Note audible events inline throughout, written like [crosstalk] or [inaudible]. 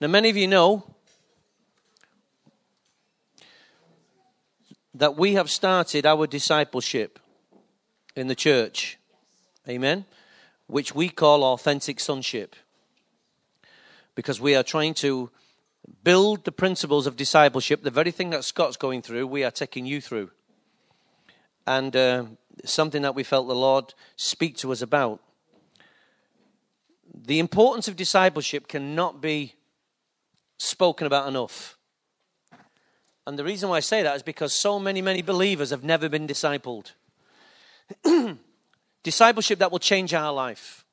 Now, many of you know that we have started our discipleship in the church. Amen. Which we call authentic sonship. Because we are trying to build the principles of discipleship, the very thing that Scott's going through, we are taking you through. And uh, something that we felt the Lord speak to us about. The importance of discipleship cannot be spoken about enough. And the reason why I say that is because so many, many believers have never been discipled. [clears throat] Discipleship that will change our life.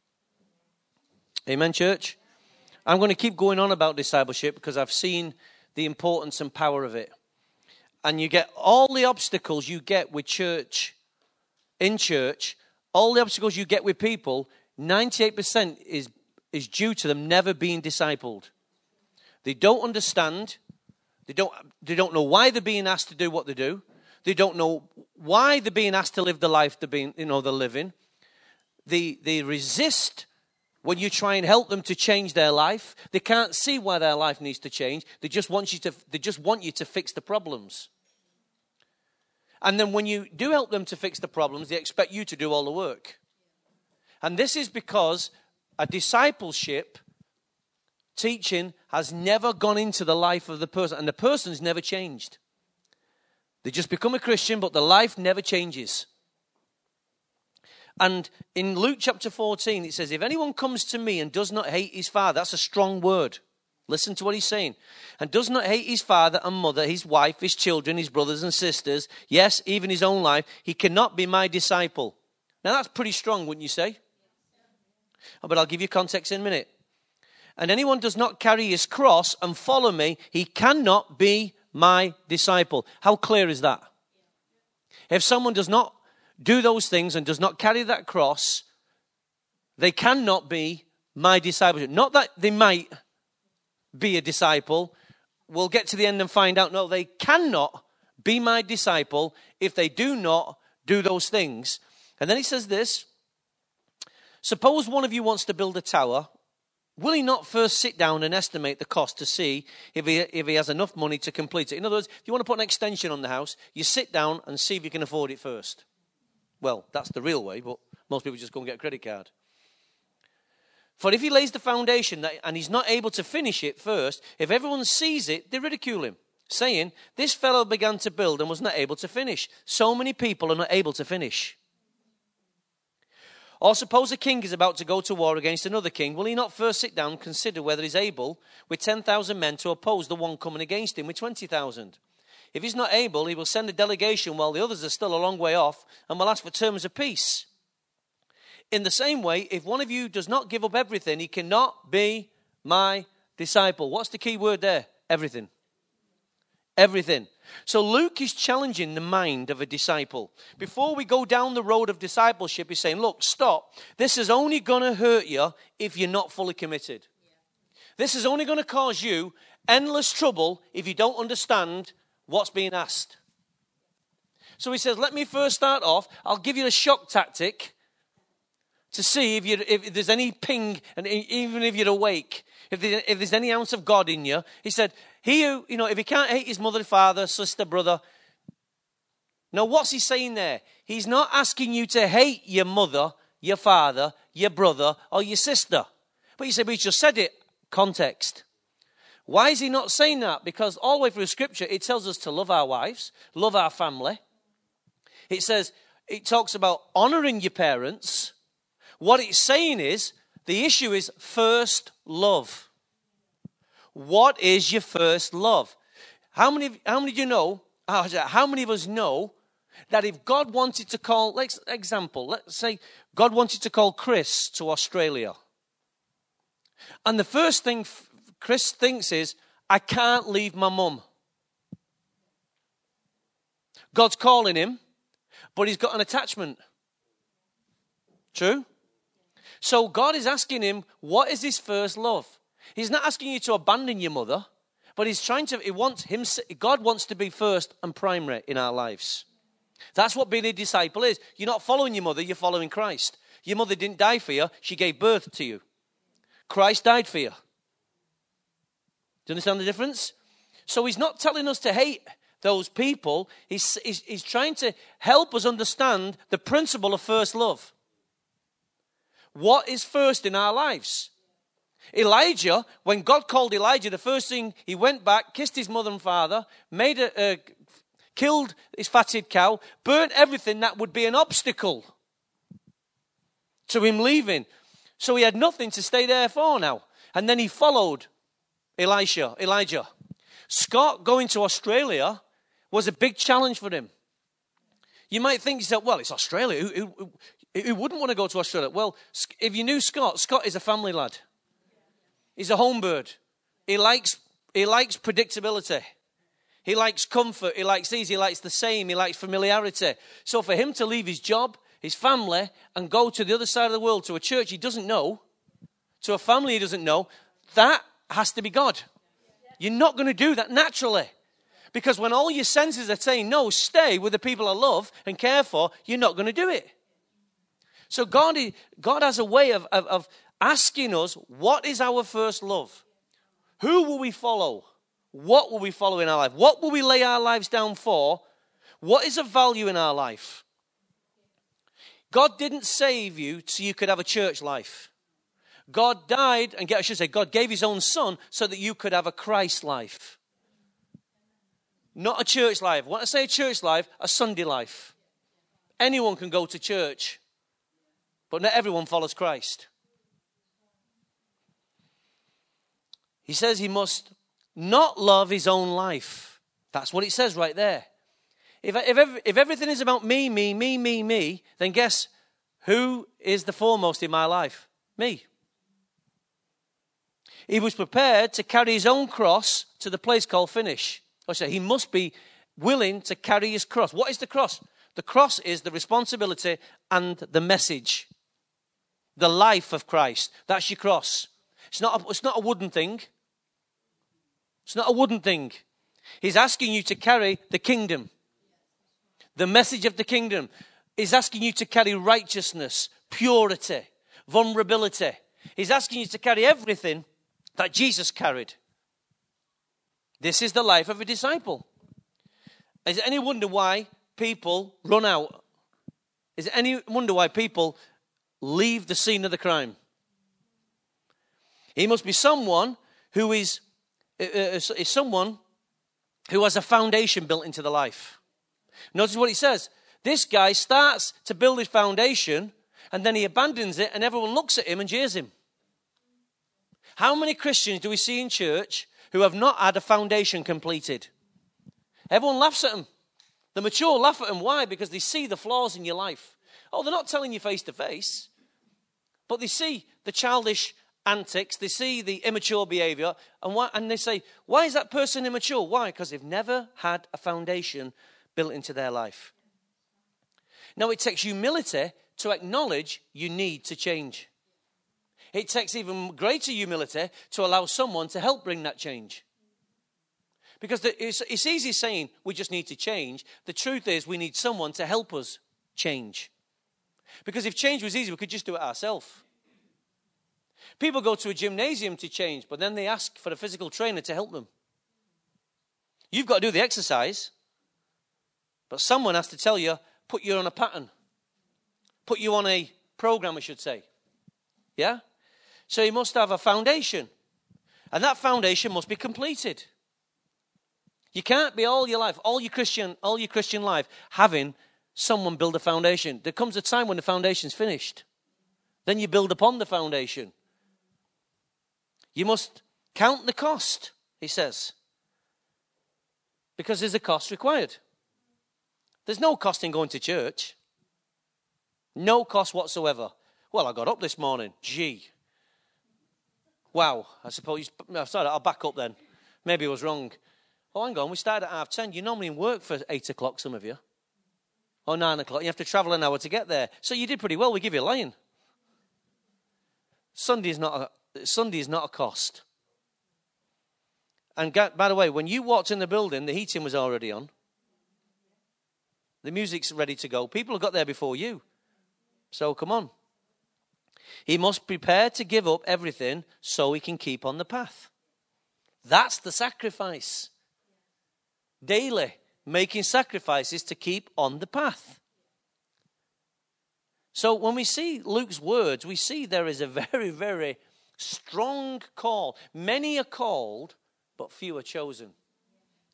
Amen, church? I'm going to keep going on about discipleship because I've seen the importance and power of it. And you get all the obstacles you get with church, in church, all the obstacles you get with people, 98% is, is due to them never being discipled. They don't understand. They don't, they don't know why they're being asked to do what they do. They don't know why they're being asked to live the life they're being, you know, they're living. They, they resist when you try and help them to change their life. They can't see why their life needs to change. They just want you to, they just want you to fix the problems. And then when you do help them to fix the problems, they expect you to do all the work. And this is because a discipleship teaching has never gone into the life of the person, and the person's never changed. They just become a Christian, but the life never changes. And in Luke chapter 14, it says, If anyone comes to me and does not hate his father, that's a strong word. Listen to what he's saying. And does not hate his father and mother, his wife, his children, his brothers and sisters, yes, even his own life, he cannot be my disciple. Now that's pretty strong, wouldn't you say? Oh, but I'll give you context in a minute. And anyone does not carry his cross and follow me, he cannot be my disciple. How clear is that? If someone does not do those things and does not carry that cross, they cannot be my discipleship. Not that they might be a disciple. We'll get to the end and find out. No, they cannot be my disciple if they do not do those things. And then he says this Suppose one of you wants to build a tower. Will he not first sit down and estimate the cost to see if he, if he has enough money to complete it? In other words, if you want to put an extension on the house, you sit down and see if you can afford it first. Well, that's the real way, but most people just go and get a credit card. For if he lays the foundation that, and he's not able to finish it first, if everyone sees it, they ridicule him, saying, This fellow began to build and was not able to finish. So many people are not able to finish. Or suppose a king is about to go to war against another king. Will he not first sit down and consider whether he's able, with 10,000 men, to oppose the one coming against him with 20,000? If he's not able, he will send a delegation while the others are still a long way off and will ask for terms of peace. In the same way, if one of you does not give up everything, he cannot be my disciple. What's the key word there? Everything. Everything. So Luke is challenging the mind of a disciple. Before we go down the road of discipleship, he's saying, look, stop. This is only going to hurt you if you're not fully committed. This is only going to cause you endless trouble if you don't understand what's being asked. So he says, Let me first start off. I'll give you a shock tactic to see if, you, if there's any ping, and even if you're awake, if, there, if there's any ounce of God in you. He said, He who, you know, if he can't hate his mother, father, sister, brother. Now, what's he saying there? He's not asking you to hate your mother, your father, your brother, or your sister. But he said, We just said it. Context. Why is he not saying that? Because all the way through Scripture, it tells us to love our wives, love our family. It says, it talks about honoring your parents. What it's saying is, the issue is first love. What is your first love? How many, how many do you know? Uh, how many of us know that if God wanted to call, let's example, let's say God wanted to call Chris to Australia. And the first thing Chris thinks is, I can't leave my mum. God's calling him, but he's got an attachment. True? So God is asking him, what is his first love? He's not asking you to abandon your mother, but he's trying to, he wants him, God wants to be first and primary in our lives. That's what being a disciple is. You're not following your mother, you're following Christ. Your mother didn't die for you, she gave birth to you. Christ died for you. Do you understand the difference? So he's not telling us to hate those people. He's, he's, he's trying to help us understand the principle of first love. What is first in our lives? Elijah, when God called Elijah, the first thing he went back, kissed his mother and father, made a, killed his fatted cow, burnt everything that would be an obstacle to him leaving. So he had nothing to stay there for now. And then he followed Elisha, Elijah. Scott going to Australia was a big challenge for him. You might think well, it's Australia. Who wouldn't want to go to Australia? Well, if you knew Scott, Scott is a family lad. He's a home bird. He likes, he likes predictability. He likes comfort. He likes ease. He likes the same. He likes familiarity. So for him to leave his job, his family, and go to the other side of the world to a church he doesn't know, to a family he doesn't know, that has to be God. You're not going to do that naturally. Because when all your senses are saying, no, stay with the people I love and care for, you're not going to do it. So God, God has a way of, of, of asking us, what is our first love? Who will we follow? What will we follow in our life? What will we lay our lives down for? What is of value in our life? God didn't save you so you could have a church life. God died, and I should say, God gave his own son so that you could have a Christ life. Not a church life. When I say a church life, a Sunday life. Anyone can go to church, but not everyone follows Christ. He says he must not love his own life. That's what it says right there. If, if, if everything is about me, me, me, me, me, then guess who is the foremost in my life? Me. He was prepared to carry his own cross to the place called finish. I say he must be willing to carry his cross. What is the cross? The cross is the responsibility and the message, the life of Christ. That's your cross. It's not a, it's not a wooden thing. It's not a wooden thing. He's asking you to carry the kingdom, the message of the kingdom. He's asking you to carry righteousness, purity, vulnerability. He's asking you to carry everything that Jesus carried. This is the life of a disciple. Is it any wonder why people run out? Is it any wonder why people leave the scene of the crime? He must be someone who is, uh, uh is someone who has a foundation built into the life. Notice what he says. This guy starts to build his foundation and then he abandons it and everyone looks at him and jeers him. How many Christians do we see in church who have not had a foundation completed? Everyone laughs at them. The mature laugh at them. Why? Because they see the flaws in your life. Oh, they're not telling you face to face, but they see the childish antics, they see the immature behavior, and, why, and they say, Why is that person immature? Why? Because they've never had a foundation built into their life. Now, it takes humility to acknowledge you need to change. It takes even greater humility to allow someone to help bring that change. Because it's, it's easy saying we just need to change. The truth is, we need someone to help us change. Because if change was easy, we could just do it ourselves. People go to a gymnasium to change, but then they ask for a physical trainer to help them. You've got to do the exercise, but someone has to tell you, put you on a pattern, put you on a program, I should say. Yeah? So you must have a foundation. And that foundation must be completed. You can't be all your life, all your Christian, all your Christian life, having someone build a foundation. There comes a time when the foundation's finished. Then you build upon the foundation. You must count the cost, he says. Because there's a cost required. There's no cost in going to church. No cost whatsoever. Well, I got up this morning. Gee, Wow, I suppose. Sorry, I'll back up then. Maybe I was wrong. Oh, hang on, we started at half ten. You normally work for eight o'clock, some of you. Or nine o'clock. You have to travel an hour to get there. So you did pretty well. We give you a line. Sunday is not a, Sunday is not a cost. And by the way, when you walked in the building, the heating was already on. The music's ready to go. People have got there before you. So come on. He must prepare to give up everything so he can keep on the path. That's the sacrifice. Daily making sacrifices to keep on the path. So when we see Luke's words, we see there is a [laughs] very, very strong call. Many are called, but few are chosen.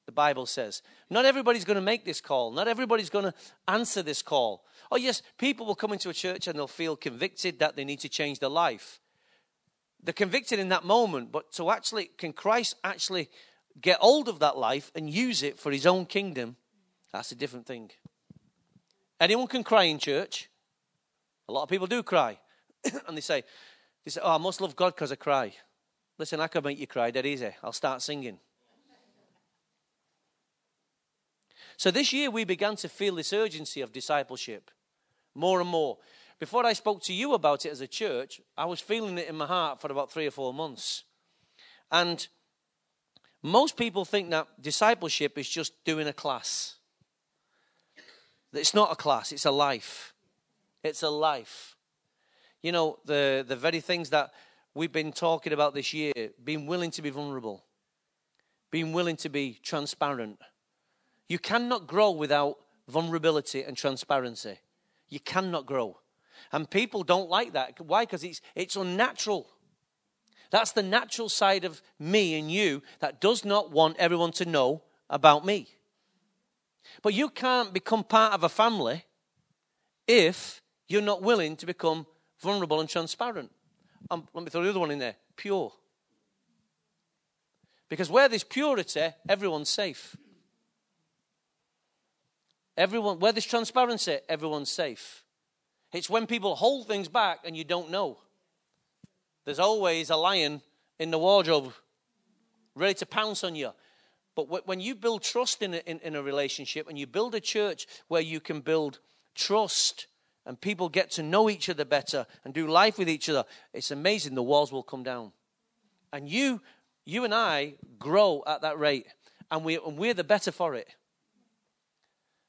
The Bible says. Not everybody's going to make this call. Not everybody's going to answer this call. Oh, yes, people will come into a church and they'll feel convicted that they need to change their life. They're convicted in that moment, but to actually, can Christ actually get hold of that life and use it for his own kingdom? That's a different thing. Anyone can cry in church. A lot of people do cry. [coughs] and they say, they say, Oh, I must love God because I cry. Listen, I can make you cry dead easy. I'll start singing. So this year we began to feel this urgency of discipleship more and more. Before I spoke to you about it as a church, I was feeling it in my heart for about three or four months. And most people think that discipleship is just doing a class. It's not a class, it's a life. It's a life. You know, the, the very things that we've been talking about this year being willing to be vulnerable, being willing to be transparent. You cannot grow without vulnerability and transparency. You cannot grow. And people don't like that. Why? Because it's, it's unnatural. That's the natural side of me and you that does not want everyone to know about me. But you can't become part of a family if you're not willing to become vulnerable and transparent. Um, let me throw the other one in there pure. Because where there's purity, everyone's safe. Everyone, where there's transparency, everyone's safe. It's when people hold things back and you don't know. There's always a lion in the wardrobe ready to pounce on you. But when you build trust in a, in, in a relationship and you build a church where you can build trust and people get to know each other better and do life with each other, it's amazing the walls will come down. And you, you and I grow at that rate, and, we, and we're the better for it.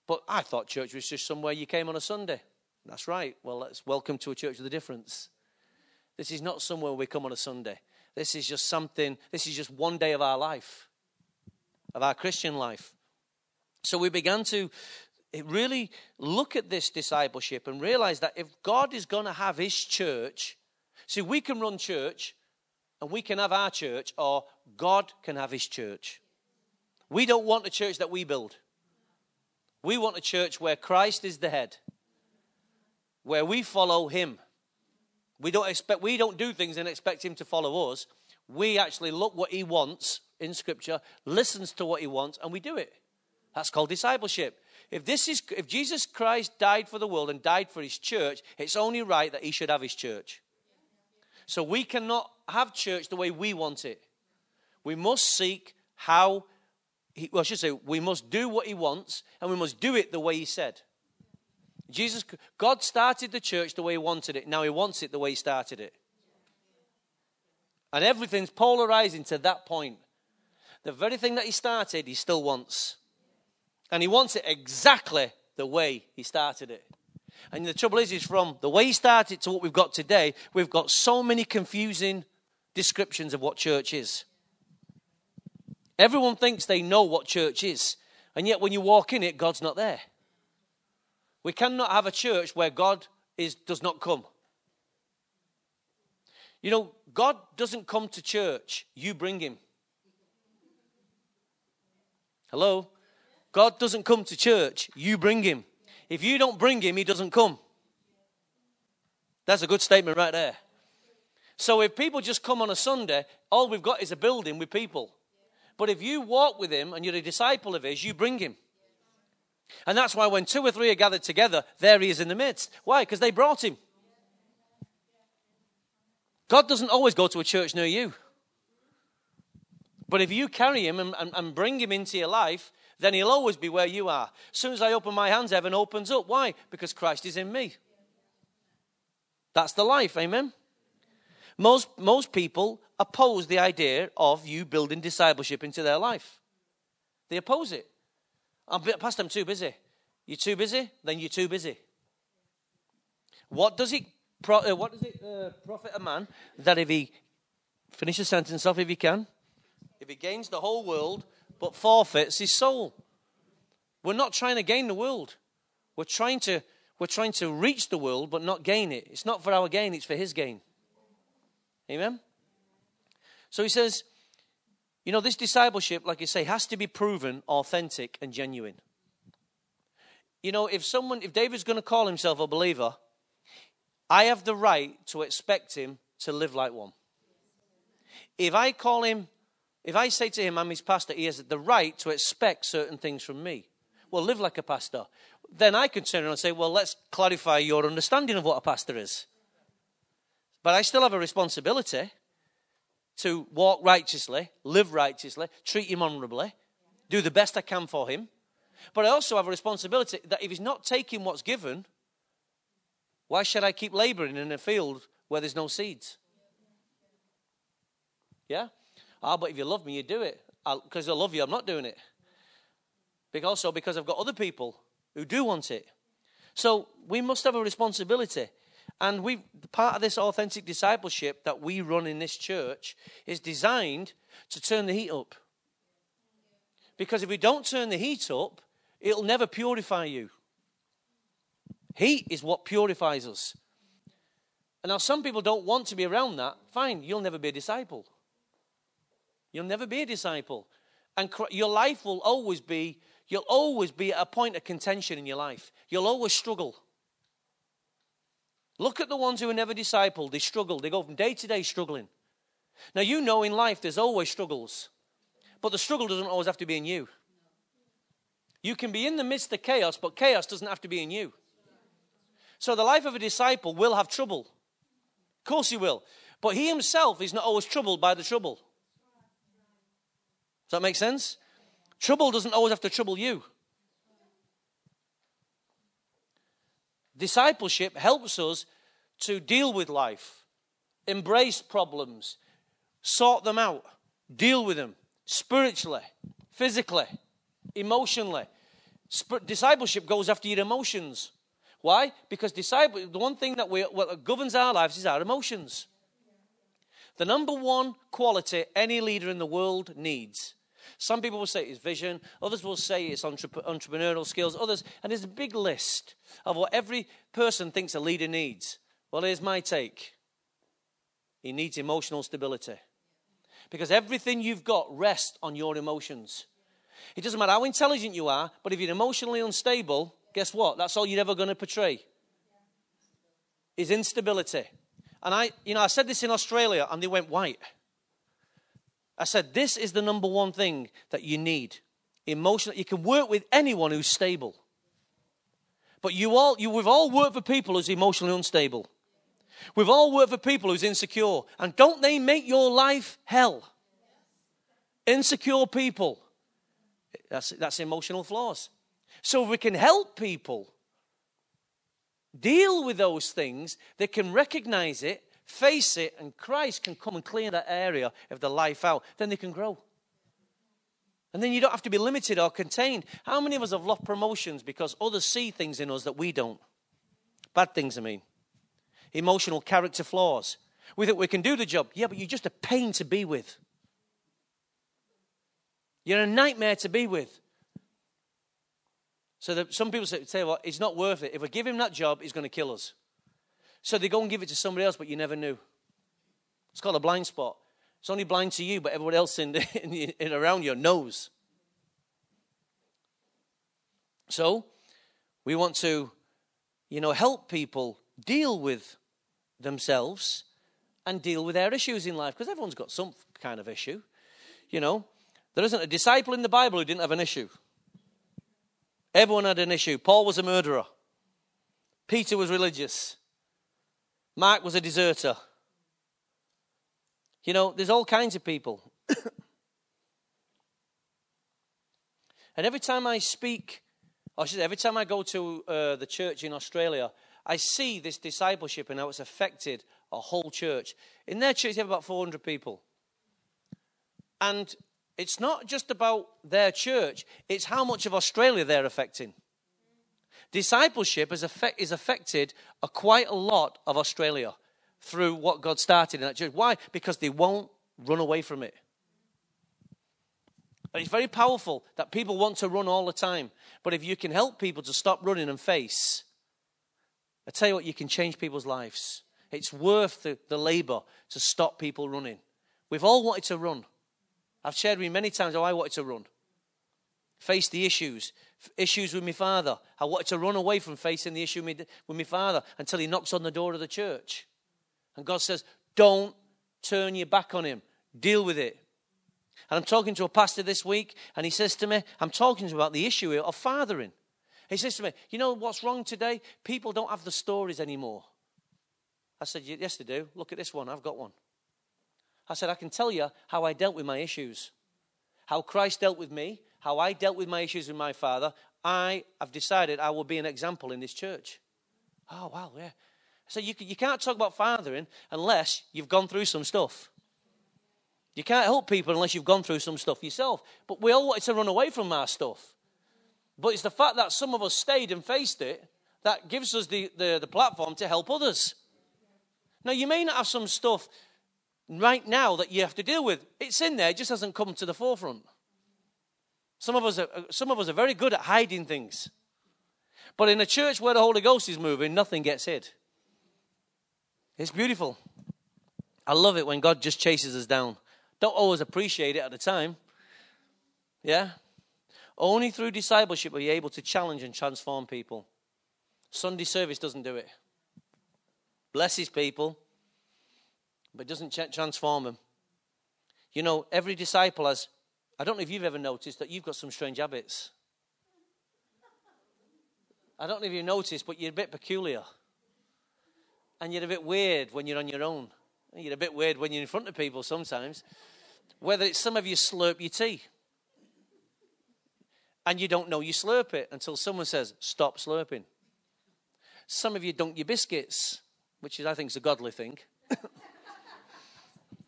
But I thought church was just somewhere you came on a Sunday. That's right. Well, let's welcome to a church with a difference. This is not somewhere we come on a Sunday. This is just something, this is just one day of our life of our Christian life. So we began to really look at this discipleship and realize that if God is going to have his church, see, we can run church and we can have our church, or God can have his church. We don't want a church that we build. We want a church where Christ is the head, where we follow him. We don't expect we don't do things and expect him to follow us. We actually look what he wants in Scripture, listens to what he wants, and we do it. That's called discipleship. If this is if Jesus Christ died for the world and died for his church, it's only right that he should have his church. So we cannot have church the way we want it. We must seek how he, well, I should say, we must do what he wants and we must do it the way he said. Jesus, God started the church the way he wanted it. Now he wants it the way he started it. And everything's polarizing to that point. The very thing that he started, he still wants. And he wants it exactly the way he started it. And the trouble is, is from the way he started to what we've got today, we've got so many confusing descriptions of what church is. Everyone thinks they know what church is. And yet, when you walk in it, God's not there. We cannot have a church where God is, does not come. You know, God doesn't come to church, you bring him. Hello? God doesn't come to church, you bring him. If you don't bring him, he doesn't come. That's a good statement right there. So if people just come on a Sunday, all we've got is a building with people. But if you walk with him and you're a disciple of his, you bring him. And that's why when two or three are gathered together, there he is in the midst. Why? Because they brought him. God doesn't always go to a church near you. But if you carry him and, and, and, bring him into your life, then he'll always be where you are. As soon as I open my hands, heaven opens up. Why? Because Christ is in me. That's the life, amen? Most, most people oppose the idea of you building discipleship into their life. They oppose it. I'm, Pastor, I'm too busy. You're too busy? Then you're too busy. What does it, uh, what does it uh, profit a man that if he, finish the sentence off if he can, if he gains the whole world but forfeits his soul. We're not trying to gain the world. We're trying to, we're trying to reach the world but not gain it. It's not for our gain, it's for his gain. Amen? So he says, you know, this discipleship, like you say, has to be proven authentic and genuine. You know, if someone, if David's going to call himself a believer, I have the right to expect him to live like one. If I call him, if I say to him, I'm his pastor, he has the right to expect certain things from me. Well, live like a pastor. Then I can turn around and say, well, let's clarify your understanding of what a pastor is. But I still have a responsibility to walk righteously, live righteously, treat him honorably, do the best I can for him. But I also have a responsibility that if he's not taking what's given, why should I keep laboring in a field where there's no seeds? Yeah? Ah, but if you love me, you do it. Because I love you, I'm not doing it. Because also because I've got other people who do want it. So we must have a responsibility. And we part of this authentic discipleship that we run in this church is designed to turn the heat up. Because if we don't turn the heat up, it'll never purify you. Heat is what purifies us. And now some people don't want to be around that. Fine, you'll never be a disciple. You'll never be a disciple. And your life will always be, you'll always be at a point of contention in your life. You'll always struggle. Look at the ones who are never discipled. They struggle. They go from day to day struggling. Now, you know in life there's always struggles, but the struggle doesn't always have to be in you. You can be in the midst of chaos, but chaos doesn't have to be in you. So, the life of a disciple will have trouble. Of course, he will. But he himself is not always troubled by the trouble. Does that make sense? Trouble doesn't always have to trouble you. Discipleship helps us to deal with life, embrace problems, sort them out, deal with them spiritually, physically, emotionally. Sp- discipleship goes after your emotions. Why? Because disciple, the one thing that we, what governs our lives is our emotions. The number one quality any leader in the world needs some people will say it's vision, others will say it's entrepreneurial skills, others, and there's a big list of what every person thinks a leader needs. Well, here's my take he needs emotional stability. Because everything you've got rests on your emotions. It doesn't matter how intelligent you are, but if you're emotionally unstable, guess what? That's all you're ever going to portray. Is instability. And I, you know, I said this in Australia and they went white. I said, this is the number one thing that you need. Emotional. You can work with anyone who's stable. But you all, you, we've all worked for people who's emotionally unstable. We've all worked for people who's insecure. And don't they make your life hell? Insecure people. That's, that's emotional flaws. So we can help people deal with those things, they can recognize it face it, and Christ can come and clear that area of the life out, then they can grow. And then you don't have to be limited or contained. How many of us have lost promotions because others see things in us that we don't? Bad things, I mean. Emotional character flaws. We think we can do the job. Yeah, but you're just a pain to be with. You're a nightmare to be with. So that some people say, say, well, it's not worth it. If we give him that job, he's going to kill us. So they go and give it to somebody else, but you never knew. It's called a blind spot. It's only blind to you, but everyone else in, the, [laughs] in, the, in around you knows. So we want to, you know, help people deal with themselves and deal with their issues in life because everyone's got some kind of issue. You know, there isn't a disciple in the Bible who didn't have an issue. Everyone had an issue. Paul was a murderer. Peter was religious. Mark was a deserter. You know, there's all kinds of people. [coughs] and every time I speak, or every time I go to uh, the church in Australia, I see this discipleship and how it's affected a whole church. In their church, they have about 400 people. And it's not just about their church, it's how much of Australia they're affecting. Discipleship is, effect, is affected a, quite a lot of Australia through what God started in that church. Why? Because they won't run away from it. It's very powerful that people want to run all the time. But if you can help people to stop running and face, I tell you what, you can change people's lives. It's worth the, the labor to stop people running. We've all wanted to run. I've shared with you many times how I wanted to run. Face the issues. Issues with my father. I wanted to run away from facing the issue with my father until he knocks on the door of the church. And God says, Don't turn your back on him. Deal with it. And I'm talking to a pastor this week, and he says to me, I'm talking to about the issue of fathering. He says to me, You know what's wrong today? People don't have the stories anymore. I said, Yes, they do. Look at this one. I've got one. I said, I can tell you how I dealt with my issues, how Christ dealt with me, how I dealt with my issues with my father. I have decided I will be an example in this church. Oh, wow, yeah. So you, you can't talk about fathering unless you've gone through some stuff. You can't help people unless you've gone through some stuff yourself. But we all wanted to run away from our stuff. But it's the fact that some of us stayed and faced it that gives us the, the, the platform to help others. Now, you may not have some stuff right now that you have to deal with. It's in there, it just hasn't come to the forefront. Some of us are, uh, some of us are very good at hiding things. But in a church where the Holy Ghost is moving, nothing gets hid. It's beautiful. I love it when God just chases us down. Don't always appreciate it at the time. Yeah? Only through discipleship are you able to challenge and transform people. Sunday service doesn't do it. Blesses people, but doesn't transform them. You know, every disciple has, I don't know if you've ever noticed that you've got some strange habits. I don't know if you noticed, but you're a bit peculiar. And you're a bit weird when you're on your own. You're a bit weird when you're in front of people sometimes. Whether it's some of you slurp your tea. And you don't know you slurp it until someone says, stop slurping. Some of you dunk your biscuits, which is, I think, is a godly thing. [laughs]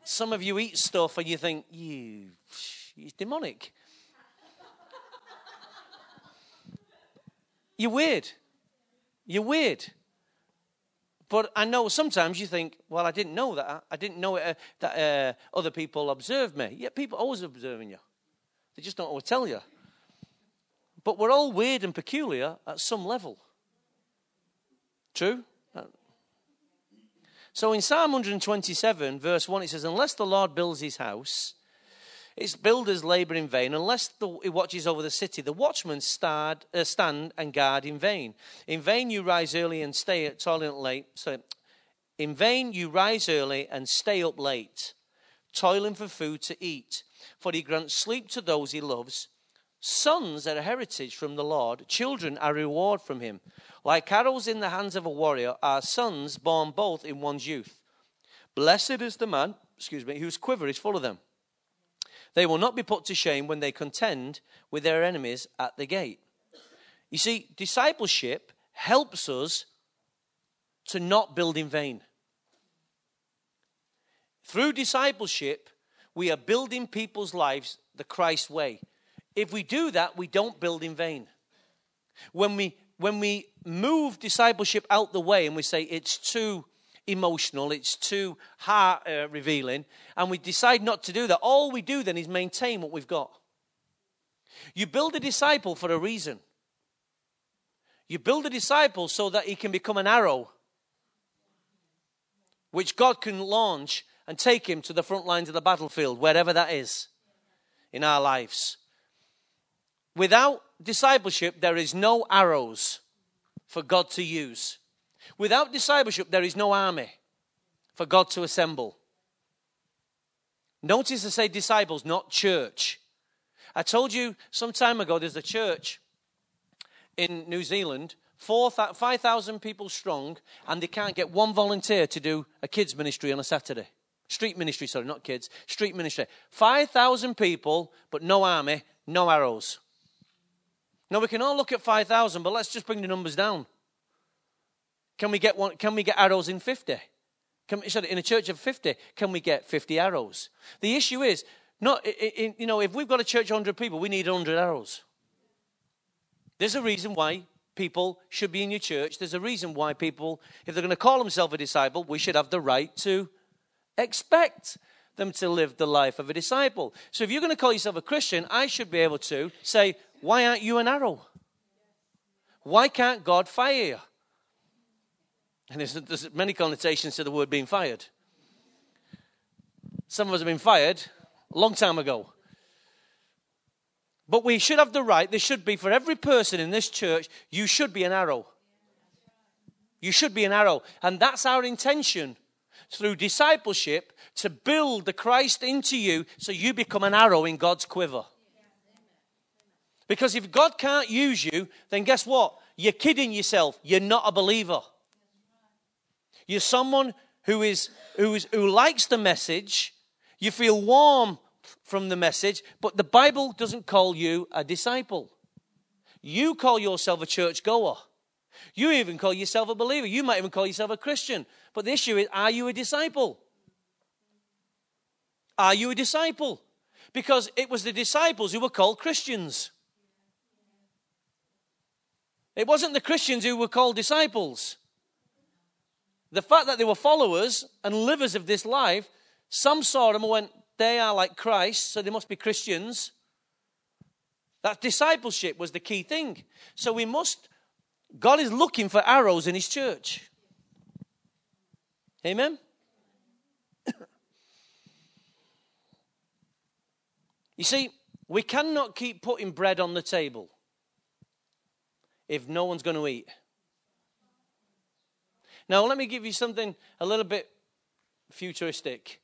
Some of you eat stuff and you think, you, you're demonic. You're weird. You're weird. But I know sometimes you think, well, I didn't know that. I didn't know it, uh, that uh, other people observed me. Yeah, people always observing you. They just don't always tell you. But we're all weird and peculiar at some level. True? So in Psalm 127, verse 1, it says, Unless the Lord builds his house, its builders labor in vain. Unless the, he watches over the city, the watchmen start, uh, stand and guard in vain. In vain you rise early and stay at toiling late. Sorry. In vain you rise early and stay up late, toiling for food to eat. For he grants sleep to those he loves. Sons are a heritage from the Lord, children are a reward from him. Like arrows in the hands of a warrior are sons born both in one's youth. Blessed is the man, excuse me, whose quiver is full of them. They will not be put to shame when they contend with their enemies at the gate. You see, discipleship helps us to not build in vain. Through discipleship, we are building people's lives the Christ way. If we do that, we don't build in vain. When we when we move discipleship out the way and we say it's too emotional, it's too heart uh, revealing, and we decide not to do that, all we do then is maintain what we've got. You build a disciple for a reason. You build a disciple so that he can become an arrow which God can launch and take him to the front lines of the battlefield, wherever that is in our lives. Without discipleship, there is no arrows for God to use. Without discipleship, there is no army for God to assemble. Notice I say disciples, not church. I told you some time ago there's a church in New Zealand, 5,000 people strong, and they can't get one volunteer to do a kids' ministry on a Saturday. Street ministry, sorry, not kids, street ministry. 5,000 people, but no army, no arrows. Now we can all look at 5,000, but let's just bring the numbers down. Can we get one? Can we get arrows in 50? Can, sorry, in a church of 50, can we get 50 arrows? The issue is not, in, you know, if we've got a church of 100 people, we need 100 arrows. There's a reason why people should be in your church. There's a reason why people, if they're going to call themselves a disciple, we should have the right to expect them to live the life of a disciple. So if you're going to call yourself a Christian, I should be able to say, Why aren't you an arrow? Why can't God fire you? And there's, there's many connotations to the word being fired. Some of us have been fired a long time ago. But we should have the right, there should be for every person in this church, you should be an arrow. You should be an arrow. And that's our intention through discipleship to build the Christ into you so you become an arrow in God's quiver. Because if God can't use you, then guess what? You're kidding yourself. You're not a believer. You're someone who is who is who likes the message. You feel warm from the message, but the Bible doesn't call you a disciple. You call yourself a church goer. You even call yourself a believer. You might even call yourself a Christian. But the issue is are you a disciple? Are you a disciple? Because it was the disciples who were called Christians. It wasn't the Christians who were called disciples. The fact that they were followers and livers of this life, some saw them and went, they are like Christ, so they must be Christians. That discipleship was the key thing. So we must, God is looking for arrows in His church. Amen? [coughs] you see, we cannot keep putting bread on the table if no one's going to eat. Now, let me give you something a little bit futuristic.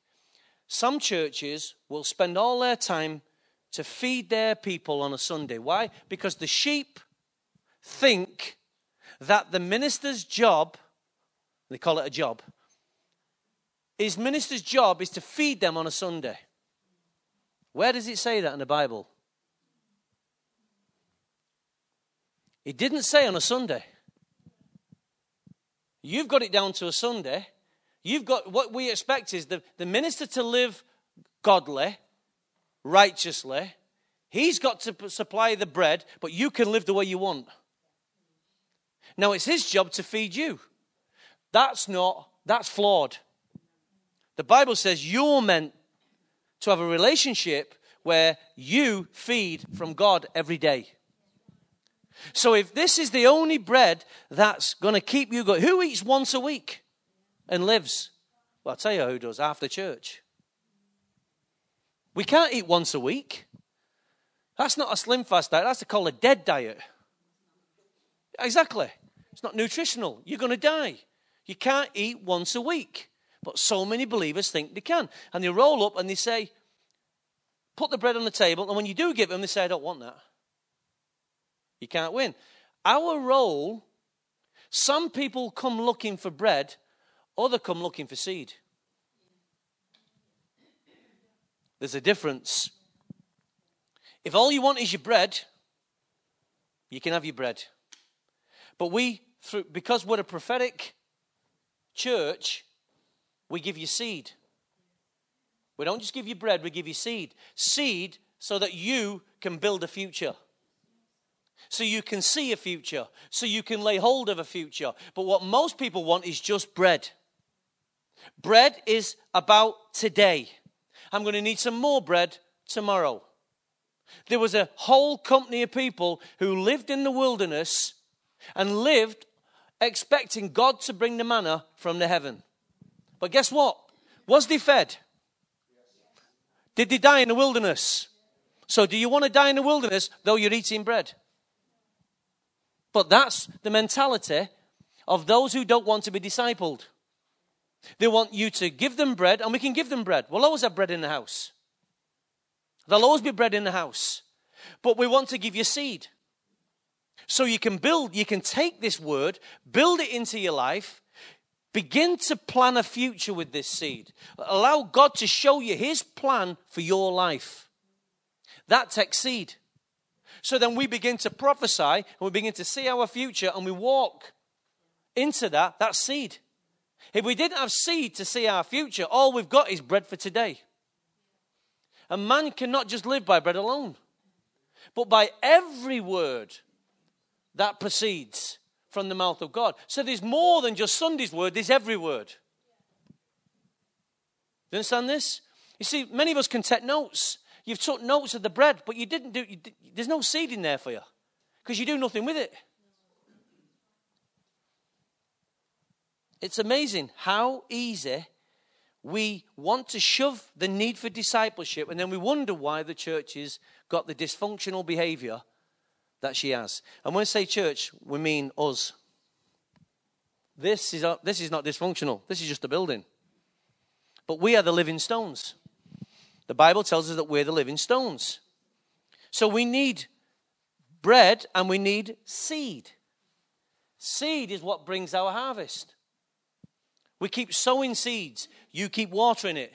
Some churches will spend all their time to feed their people on a Sunday. Why? Because the sheep think that the minister's job, they call it a job, his minister's job is to feed them on a Sunday. Where does it say that in the Bible? It didn't say on a Sunday. You've got it down to a Sunday. You've got what we expect is the, the minister to live godly, righteously. He's got to supply the bread, but you can live the way you want. Now it's his job to feed you. That's not, that's flawed. The Bible says you're meant to have a relationship where you feed from God every day. So if this is the only bread that's going to keep you going, who eats once a week and lives? Well, I'll tell you who does, after church. We can't eat once a week. That's not a slim fast diet, that's called a dead diet. Exactly. It's not nutritional. You're going to die. You can't eat once a week. But so many believers think they can. And they roll up and they say, put the bread on the table. And when you do give them, they say, I don't want that. You can't win. Our role, some people come looking for bread, other come looking for seed. There's a difference. If all you want is your bread, you can have your bread. But we, through, because we're a prophetic church, we give you seed. We don't just give you bread, we give you seed. Seed so that you can build a future so you can see a future, so you can lay hold of a future. But what most people want is just bread. Bread is about today. I'm going to need some more bread tomorrow. There was a whole company of people who lived in the wilderness and lived expecting God to bring the manna from the heaven. But guess what? Was they fed? Did they die in the wilderness? So, do you want to die in the wilderness though you're eating bread? But that's the mentality of those who don't want to be discipled. They want you to give them bread, and we can give them bread. We'll always have bread in the house. There'll always be bread in the house. But we want to give you seed. So you can build, you can take this word, build it into your life, begin to plan a future with this seed. Allow God to show you his plan for your life. That takes seed. So then we begin to prophesy and we begin to see our future and we walk into that, that seed. If we didn't have seed to see our future, all we've got is bread for today. A man cannot just live by bread alone, but by every word that proceeds from the mouth of God. So there's more than just Sunday's word, there's every word. Do you understand this? You see, many of us can take notes. You've took notes of the bread, but you didn't do, you there's no seed in there for you because you do nothing with it. It's amazing how easy we want to shove the need for discipleship and then we wonder why the church has got the dysfunctional behavior that she has. And when we say church, we mean us. This is, this is not dysfunctional, this is just a building. But we are the living stones. The Bible tells us that we're the living stones. So we need bread and we need seed. Seed is what brings our harvest. We keep sowing seeds, you keep watering it.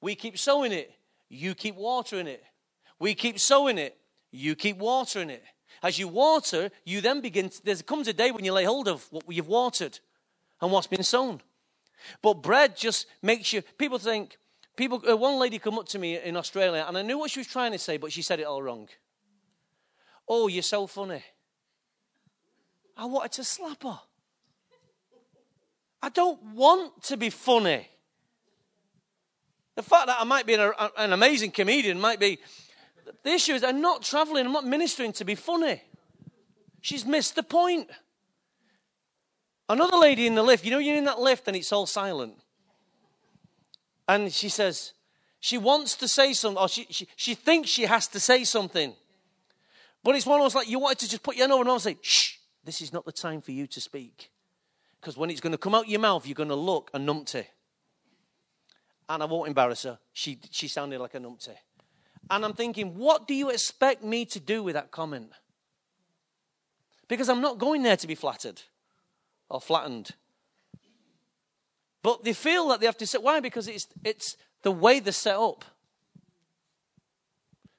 We keep sowing it, you keep watering it. We keep sowing it, you keep watering it. As you water, you then begin, to, there comes a day when you lay hold of what you've watered and what's been sown. But bread just makes you, people think, people, uh, one lady come up to me in Australia and I knew what she was trying to say, but she said it all wrong. Oh, you're so funny. I wanted to slap her. I don't want to be funny. The fact that I might be an, an amazing comedian might be. The issue is I'm not traveling, I'm not ministering to be funny. She's missed the point. Another lady in the lift, you know, you're in that lift and it's all silent. And she says, she wants to say something, or she, she, she thinks she has to say something. But it's one of those like you wanted to just put your hand over and say, shh, this is not the time for you to speak. Because when it's going to come out your mouth, you're going to look a numpty. And I won't embarrass her. She, she sounded like a numpty. And I'm thinking, what do you expect me to do with that comment? Because I'm not going there to be flattered or flattened. But they feel that they have to say, why? Because it's, it's the way they're set up.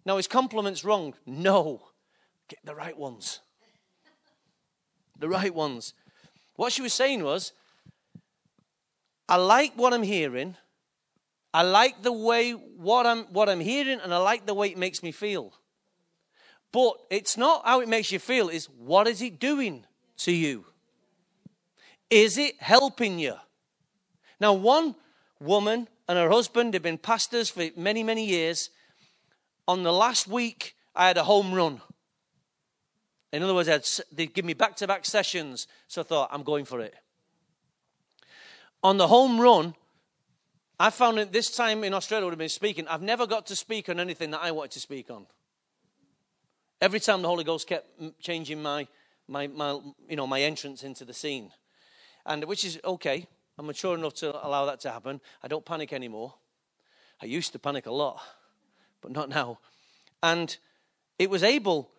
Now, is compliments wrong? No. Get the right ones. The right ones. What she was saying was, I like what I'm hearing. I like the way what I'm what I'm hearing, and I like the way it makes me feel. But it's not how it makes you feel, is what is it doing to you? Is it helping you? Now, one woman and her husband have been pastors for many, many years. On the last week, I had a home run. In other words, they give me back to back sessions, so I thought, I'm going for it. On the home run, I found that this time in Australia, would have been speaking. I've never got to speak on anything that I wanted to speak on. Every time the Holy Ghost kept mm, changing my, my, my, you know, my entrance into the scene, and which is okay. I'm mature enough to allow that to happen. I don't panic anymore. I used to panic a lot, but not now. And it was able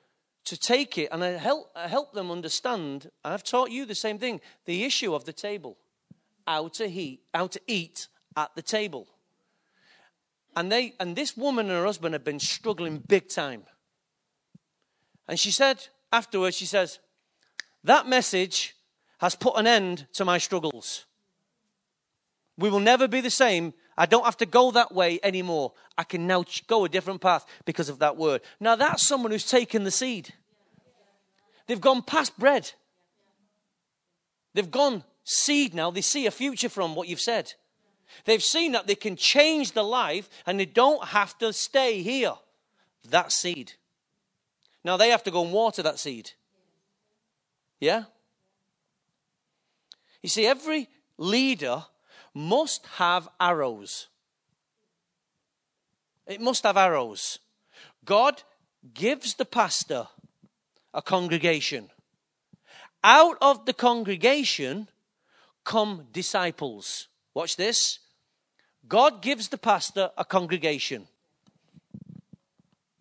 to take it and I help, I help them understand. I've taught you the same thing the issue of the table, how to, eat, how to eat at the table. And, they, and this woman and her husband have been struggling big time. And she said afterwards, she says, That message has put an end to my struggles. We will never be the same I don't have to go that way anymore. I can now go a different path because of that word. Now, that's someone who's taken the seed. They've gone past bread. They've gone seed now. They see a future from what you've said. They've seen that they can change the life and they don't have to stay here. That seed. Now they have to go and water that seed. Yeah? You see, every leader must have arrows. It must have arrows. God gives the pastor a congregation. Out of the congregation come disciples. Watch this. God gives the pastor a congregation.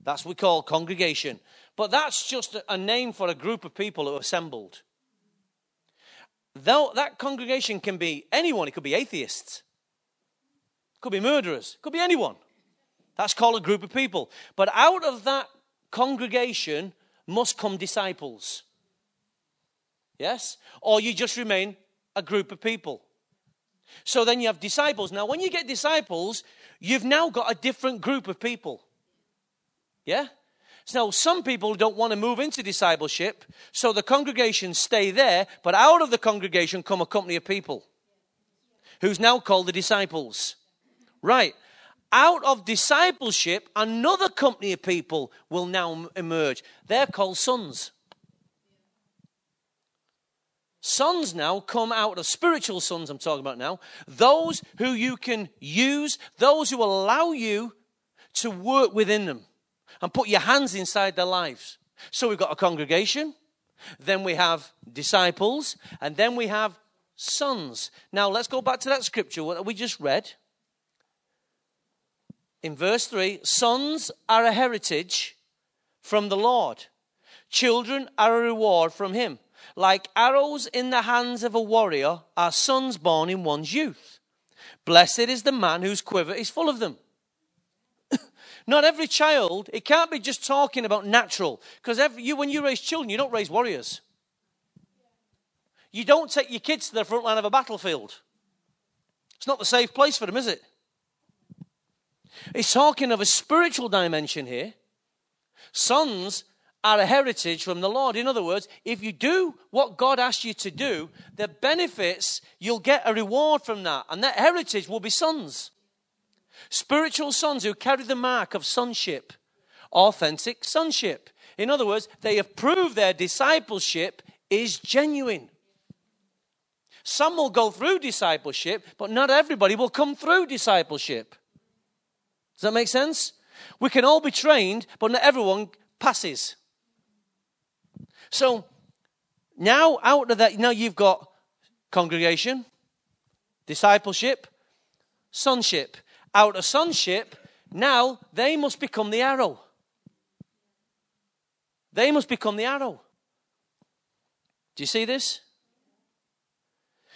That's what we call congregation. But that's just a name for a group of people who assembled. Though that congregation can be anyone, it could be atheists, could be murderers, could be anyone. That's called a group of people. But out of that congregation must come disciples. Yes? Or you just remain a group of people. So then you have disciples. Now, when you get disciples, you've now got a different group of people. Yeah? So some people don't want to move into discipleship, so the congregation stay there, but out of the congregation come a company of people who's now called the disciples. Right. out of discipleship, another company of people will now emerge. They're called sons. Sons now come out of spiritual sons, I'm talking about now. Those who you can use, those who allow you to work within them and put your hands inside their lives. So we've got a congregation, then we have disciples, and then we have sons. Now let's go back to that scripture that we just read. In verse 3, sons are a heritage from the Lord, children are a reward from Him. Like arrows in the hands of a warrior are sons born in one's youth. Blessed is the man whose quiver is full of them. Not every child, it can't be just talking about natural. Because you, when you raise children, you don't raise warriors. You don't take your kids to the front line of a battlefield. It's not the safe place for them, is it? It's talking of a spiritual dimension here. Sons are a heritage from the Lord. In other words, if you do what God asked you to do, the benefits, you'll get a reward from that. And that heritage will be sons. Spiritual sons who carry the mark of sonship, authentic sonship. In other words, they have proved their discipleship is genuine. Some will go through discipleship, but not everybody will come through discipleship. Does that make sense? We can all be trained, but not everyone passes. So now, out of that, now you've got congregation, discipleship, sonship. Out of sonship, now they must become the arrow. They must become the arrow. Do you see this?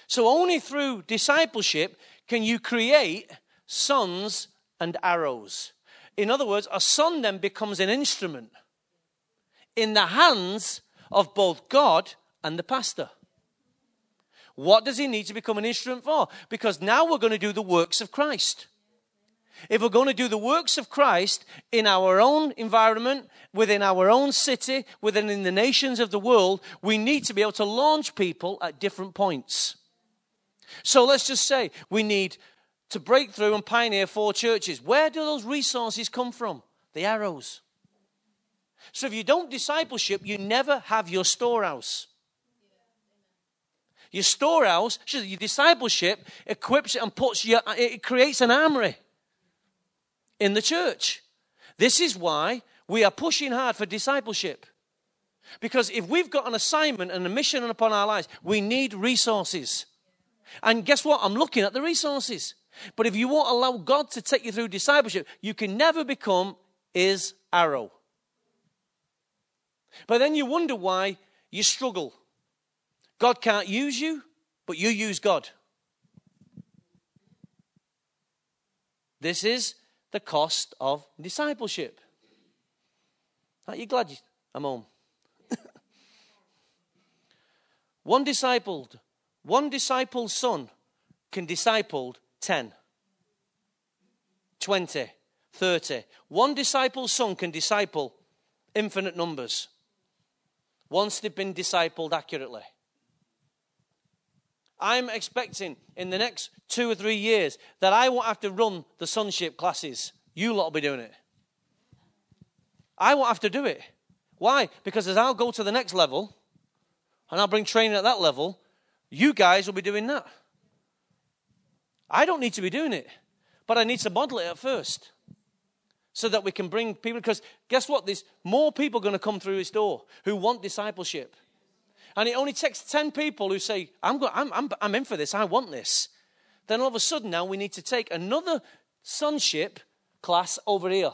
So, only through discipleship can you create sons and arrows. In other words, a son then becomes an instrument in the hands of both God and the pastor. What does he need to become an instrument for? Because now we're going to do the works of Christ. If we're going to do the works of Christ in our own environment, within our own city, within in the nations of the world, we need to be able to launch people at different points. So let's just say we need to break through and pioneer four churches. Where do those resources come from? The arrows. So if you don't discipleship, you never have your storehouse. Your storehouse, your discipleship equips it and puts you, it creates an armory in the church. This is why we are pushing hard for discipleship. Because if we've got an assignment and a mission upon our lives, we need resources. And guess what? I'm looking at the resources. But if you won't allow God to take you through discipleship, you can never become his arrow. But then you wonder why you struggle. God can't use you, but you use God. This is the cost of discipleship. Are you glad I'm home? [laughs] one discipled, one discipled son can disciple 10, 20, 30. One discipled son can disciple infinite numbers once they've been discipled accurately. I'm expecting in the next two or three years that I won't have to run the sonship classes. You lot will be doing it. I won't have to do it. Why? Because as I'll go to the next level and I'll bring training at that level, you guys will be doing that. I don't need to be doing it, but I need to model it at first so that we can bring people. Because guess what? There's more people going to come through his door who want discipleship. And it only takes 10 people who say, I'm, go- I'm, I'm, I'm in for this, I want this. Then all of a sudden now we need to take another sonship class over here.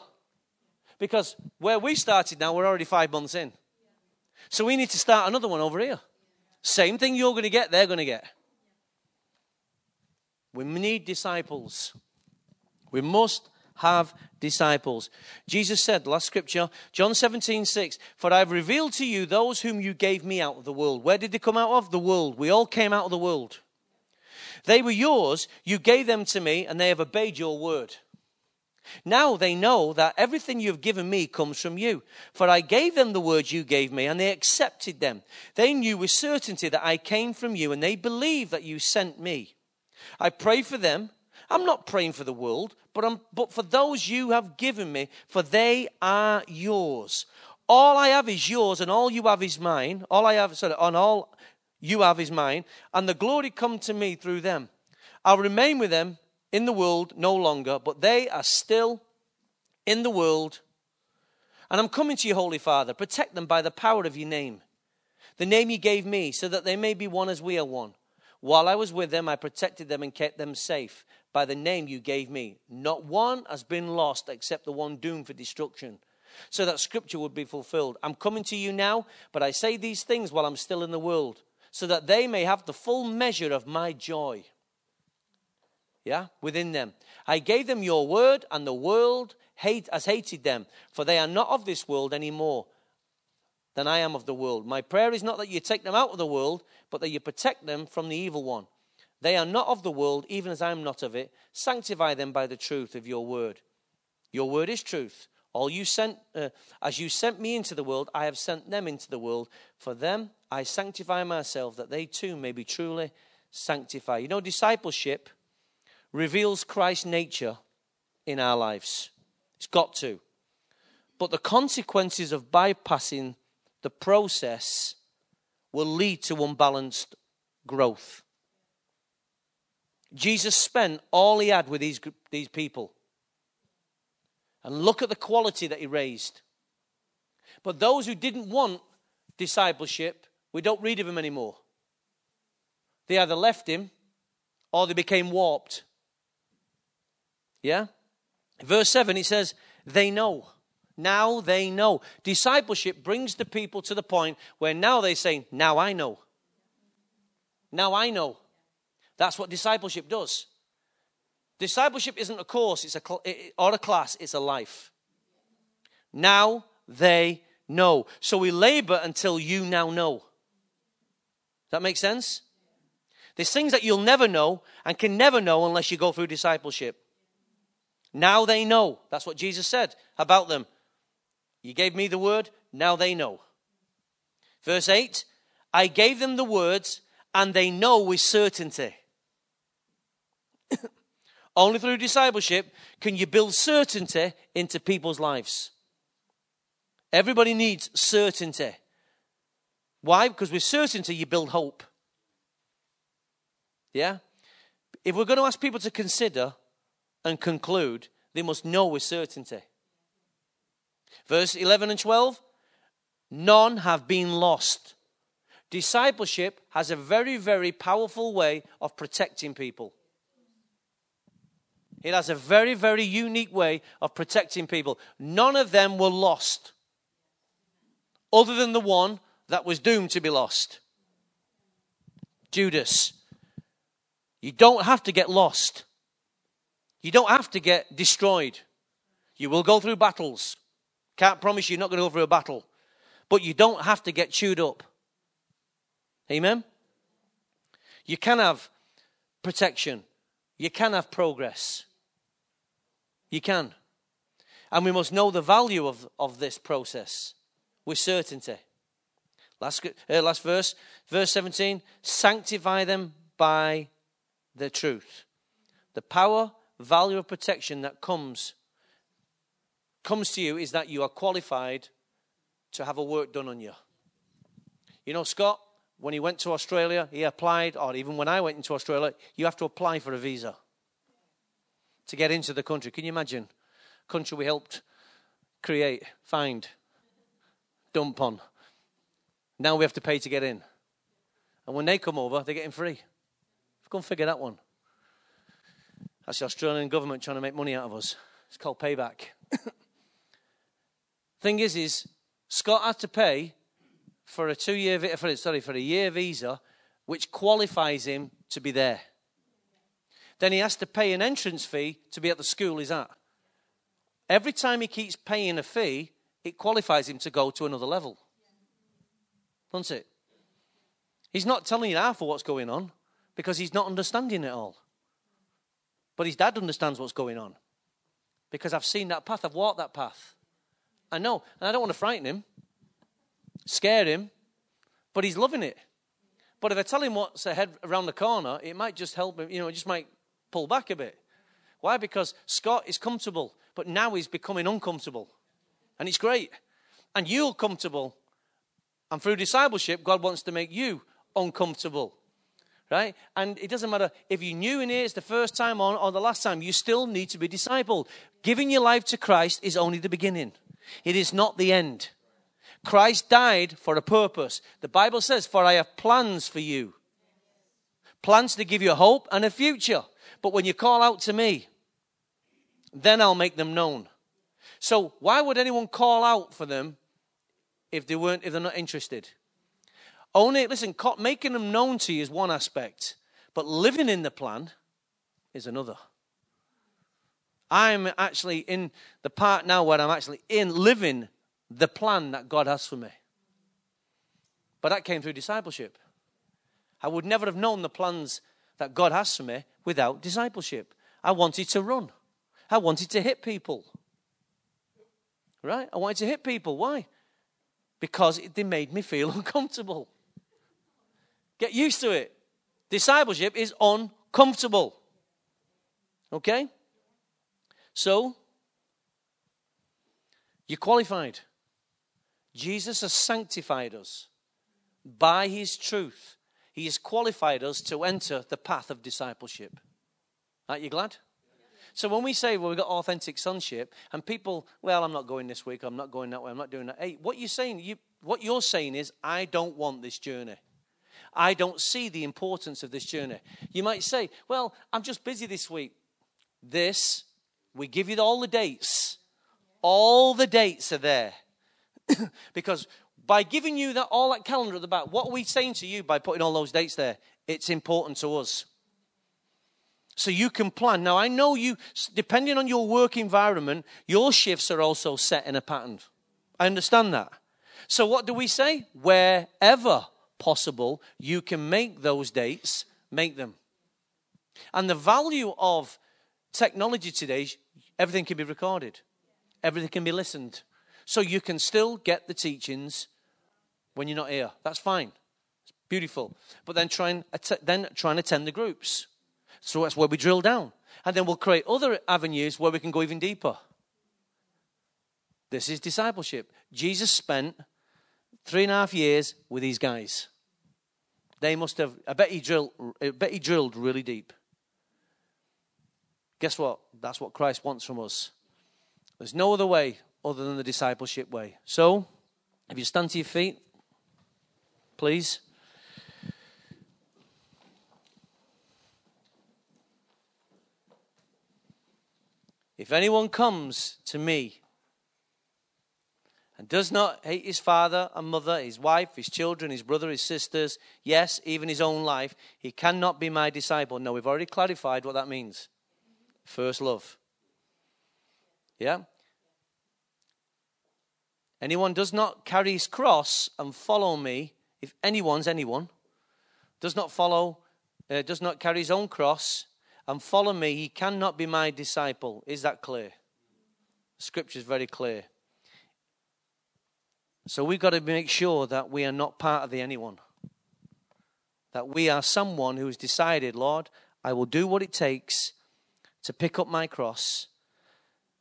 Because where we started now, we're already five months in. So we need to start another one over here. Same thing you're going to get, they're going to get. We need disciples. We must have disciples. Jesus said, last scripture, John 17, 6, For I have revealed to you those whom you gave me out of the world. Where did they come out of? The world. We all came out of the world. They were yours, you gave them to me, and they have obeyed your word. Now they know that everything you have given me comes from you. For I gave them the words you gave me, and they accepted them. They knew with certainty that I came from you, and they believe that you sent me. I pray for them I'm not praying for the world, but, I'm, but for those you have given me, for they are yours. All I have is yours, and all you have is mine. All I have, sorry, on all you have is mine, and the glory come to me through them. I'll remain with them in the world no longer, but they are still in the world. And I'm coming to you, Holy Father. Protect them by the power of your name, the name you gave me, so that they may be one as we are one. While I was with them, I protected them and kept them safe by the name you gave me. Not one has been lost except the one doomed for destruction, so that scripture would be fulfilled. I'm coming to you now, but I say these things while I'm still in the world, so that they may have the full measure of my joy. Yeah, within them. I gave them your word, and the world hate, has hated them, for they are not of this world anymore than I am of the world. My prayer is not that you take them out of the world, but that you protect them from the evil one. They are not of the world, even as I am not of it. Sanctify them by the truth of your word. Your word is truth. All you sent, uh, as you sent me into the world, I have sent them into the world. For them I sanctify myself, that they too may be truly sanctified. You know, discipleship reveals Christ's nature in our lives. It's got to. But the consequences of bypassing the process will lead to unbalanced growth. Jesus spent all he had with these, these people. And look at the quality that he raised. But those who didn't want discipleship, we don't read of him anymore. They either left him or they became warped. Yeah? Verse 7, he says, They know. Now they know. Discipleship brings the people to the point where now they say, Now I know. Now I know. That's what discipleship does. Discipleship isn't a course it's a cl- or a class, it's a life. Now they know. So we labor until you now know. Does that make sense? There's things that you'll never know and can never know unless you go through discipleship. Now they know. That's what Jesus said about them. You gave me the word, now they know. Verse 8 I gave them the words, and they know with certainty. Only through discipleship can you build certainty into people's lives. Everybody needs certainty. Why? Because with certainty, you build hope. Yeah? If we're going to ask people to consider and conclude, they must know with certainty. Verse 11 and 12 none have been lost. Discipleship has a very, very powerful way of protecting people. It has a very, very unique way of protecting people. None of them were lost, other than the one that was doomed to be lost Judas. You don't have to get lost. You don't have to get destroyed. You will go through battles. Can't promise you're not going to go through a battle. But you don't have to get chewed up. Amen? You can have protection. You can have progress. You can. And we must know the value of, of this process with certainty. Last, uh, last verse, verse 17 sanctify them by the truth. The power value of protection that comes comes to you is that you are qualified to have a work done on you. You know, Scott, when he went to Australia, he applied, or even when I went into Australia, you have to apply for a visa to get into the country. Can you imagine? Country we helped create, find, dump on. Now we have to pay to get in. And when they come over, they're getting free. Go and figure that one. That's the Australian government trying to make money out of us. It's called payback. [coughs] Thing is, is Scott had to pay for a two-year, sorry, for a year visa, which qualifies him to be there. Then he has to pay an entrance fee to be at the school he's at. Every time he keeps paying a fee, it qualifies him to go to another level. Doesn't it? He's not telling you half of what's going on because he's not understanding it all. But his dad understands what's going on because I've seen that path, I've walked that path. I know, and I don't want to frighten him, scare him, but he's loving it. But if I tell him what's ahead around the corner, it might just help him, you know, it just might pull back a bit. Why? Because Scott is comfortable, but now he's becoming uncomfortable. And it's great. And you're comfortable. And through discipleship, God wants to make you uncomfortable. Right? And it doesn't matter if you knew in here it's the first time on or the last time, you still need to be discipled. Giving your life to Christ is only the beginning, it is not the end. Christ died for a purpose. The Bible says, For I have plans for you. Plans to give you hope and a future. But when you call out to me, then I'll make them known. So why would anyone call out for them if they weren't if they're not interested? Only listen, making them known to you is one aspect, but living in the plan is another. I'm actually in the part now where I'm actually in living the plan that God has for me. But that came through discipleship. I would never have known the plans that God has for me without discipleship. I wanted to run. I wanted to hit people. Right? I wanted to hit people. Why? Because they made me feel [laughs] uncomfortable. Get used to it. Discipleship is uncomfortable. Okay? So, you're qualified. Jesus has sanctified us by his truth. He has qualified us to enter the path of discipleship. Aren't you glad? So when we say, well, we've got authentic sonship, and people, well, I'm not going this week, I'm not going that way, I'm not doing that. Hey, what you're saying, you, what you're saying is, I don't want this journey. I don't see the importance of this journey. You might say, well, I'm just busy this week. This, we give you all the dates. All the dates are there. [coughs] because by giving you that all that calendar at the back, what are we saying to you by putting all those dates there? It's important to us so you can plan. Now, I know you, depending on your work environment, your shifts are also set in a pattern. I understand that. So, what do we say? Wherever possible, you can make those dates, make them. And the value of technology today, everything can be recorded, everything can be listened. So, you can still get the teachings when you're not here. That's fine. It's beautiful. But then try and, then try and attend the groups. So that's where we drill down. And then we'll create other avenues where we can go even deeper. This is discipleship. Jesus spent three and a half years with these guys. They must have, I bet he drilled, I bet he drilled really deep. Guess what? That's what Christ wants from us. There's no other way other than the discipleship way. So, if you stand to your feet, please. If anyone comes to me and does not hate his father and mother, his wife, his children, his brother, his sisters, yes, even his own life, he cannot be my disciple. No, we've already clarified what that means. First love. Yeah? Anyone does not carry his cross and follow me, if anyone's anyone, does not follow, uh, does not carry his own cross and follow me, he cannot be my disciple. Is that clear? Scripture is very clear. So we've got to make sure that we are not part of the anyone. That we are someone who has decided, Lord, I will do what it takes to pick up my cross,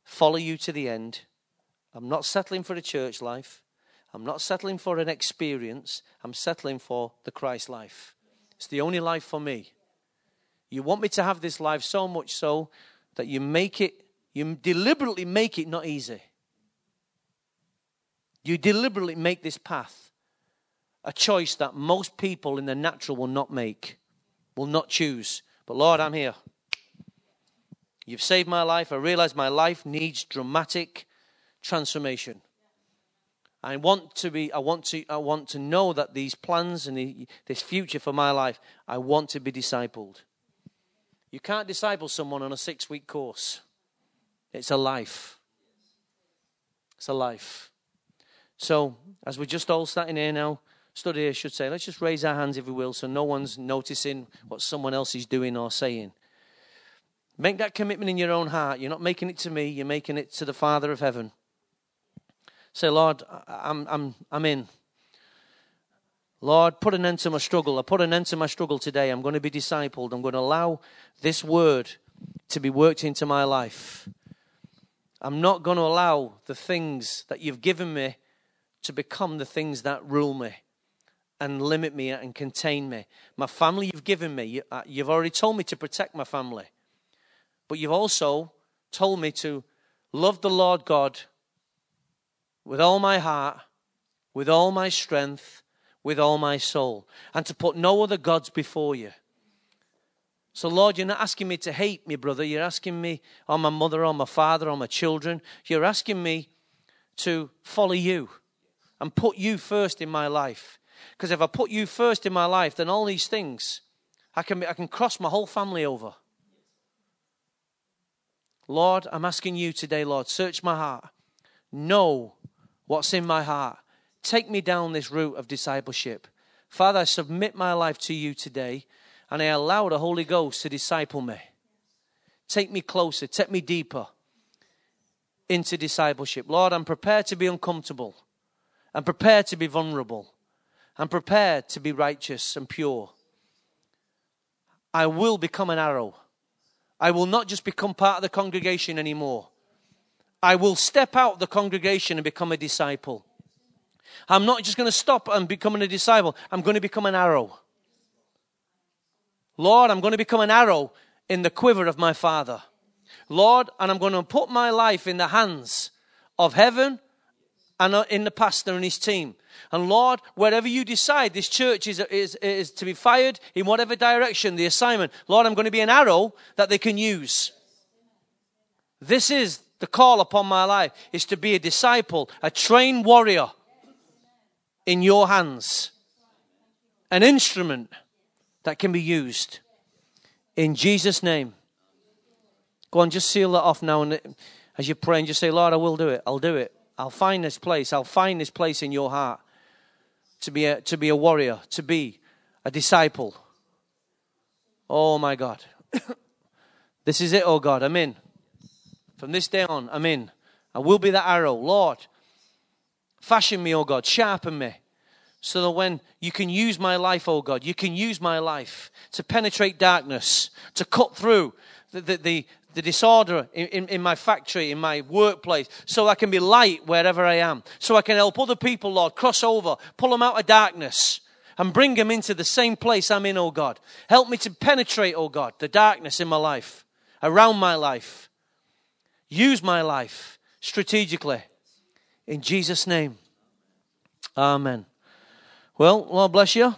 follow you to the end. I'm not settling for a church life. I'm not settling for an experience. I'm settling for the Christ life. It's the only life for me. You want me to have this life so much so that you make it, you deliberately make it not easy. You deliberately make this path a choice that most people in the natural will not make, will not choose. But Lord, I'm here. You've saved my life. I realize my life needs dramatic transformation. I want to be, I want to, I want to know that these plans and the, this future for my life, I want to be discipled. You can't disciple someone on a six week course, it's a life. It's a life. So, as we're just all sat in here now, stood here, should say, let's just raise our hands, if we will, so no one's noticing what someone else is doing or saying. Make that commitment in your own heart. You're not making it to me, you're making it to the Father of heaven. Say, Lord, I'm, I'm, I'm in. Lord, put an end to my struggle. I put an end to my struggle today. I'm going to be discipled. I'm going to allow this word to be worked into my life. I'm not going to allow the things that you've given me to become the things that rule me and limit me and contain me. My family you've given me, uh, you've already told me to protect my family. But you've also told me to love the Lord God with all my heart, with all my strength, with all my soul, and to put no other gods before you. So, Lord, you're not asking me to hate me, brother. You're asking me, or my mother, or my father, or my children. You're asking me to follow you and put you first in my life. Because if I put you first in my life, then all these things, I can, I can cross my whole family over. Lord, I'm asking you today, Lord, search my heart. Know what's in my heart. Take me down this route of discipleship. Father, I submit my life to you today and I allow the Holy Ghost to disciple me. Take me closer, take me deeper into discipleship. Lord, I'm prepared to be uncomfortable. I'm prepared to be vulnerable. I'm prepared to be righteous and pure. I will become an arrow. I will not just become part of the congregation anymore. I will step out the congregation and become a disciple. I'm not just going to stop and becoming a disciple. I'm going to become an arrow. Lord, I'm going to become an arrow in the quiver of my Father. Lord, and I'm going to put my life in the hands of heaven and uh, in the pastor and his team. And Lord, wherever you decide this church is, is, is to be fired, in whatever direction, the assignment, Lord, I'm going to be an arrow that they can use. This is the call upon my life, is to be a disciple, a trained warrior in your hands. An instrument that can be used. In Jesus' name. Go on, just seal that off now. And as you pray, and just say, Lord, I will do it. I'll do it. I'll find this place. I'll find this place in your heart to be a, to be a warrior, to be a disciple. Oh my God. [coughs] this is it, oh God. I'm in. From this day on, I'm in. I will be that arrow. Lord, fashion me, oh God. Sharpen me. So that when you can use my life, oh God, you can use my life to penetrate darkness, to cut through the, the, the, the disorder in, in, in, my factory, in my workplace, so I can be light wherever I am. So I can help other people, Lord, cross over, pull them out of darkness, and bring them into the same place I'm in, oh God. Help me to penetrate, oh God, the darkness in my life, around my life. Use my life strategically. In Jesus' name. Amen. Well, Lord bless you.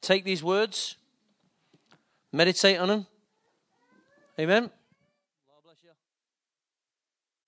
Take these words, meditate on them. Amen.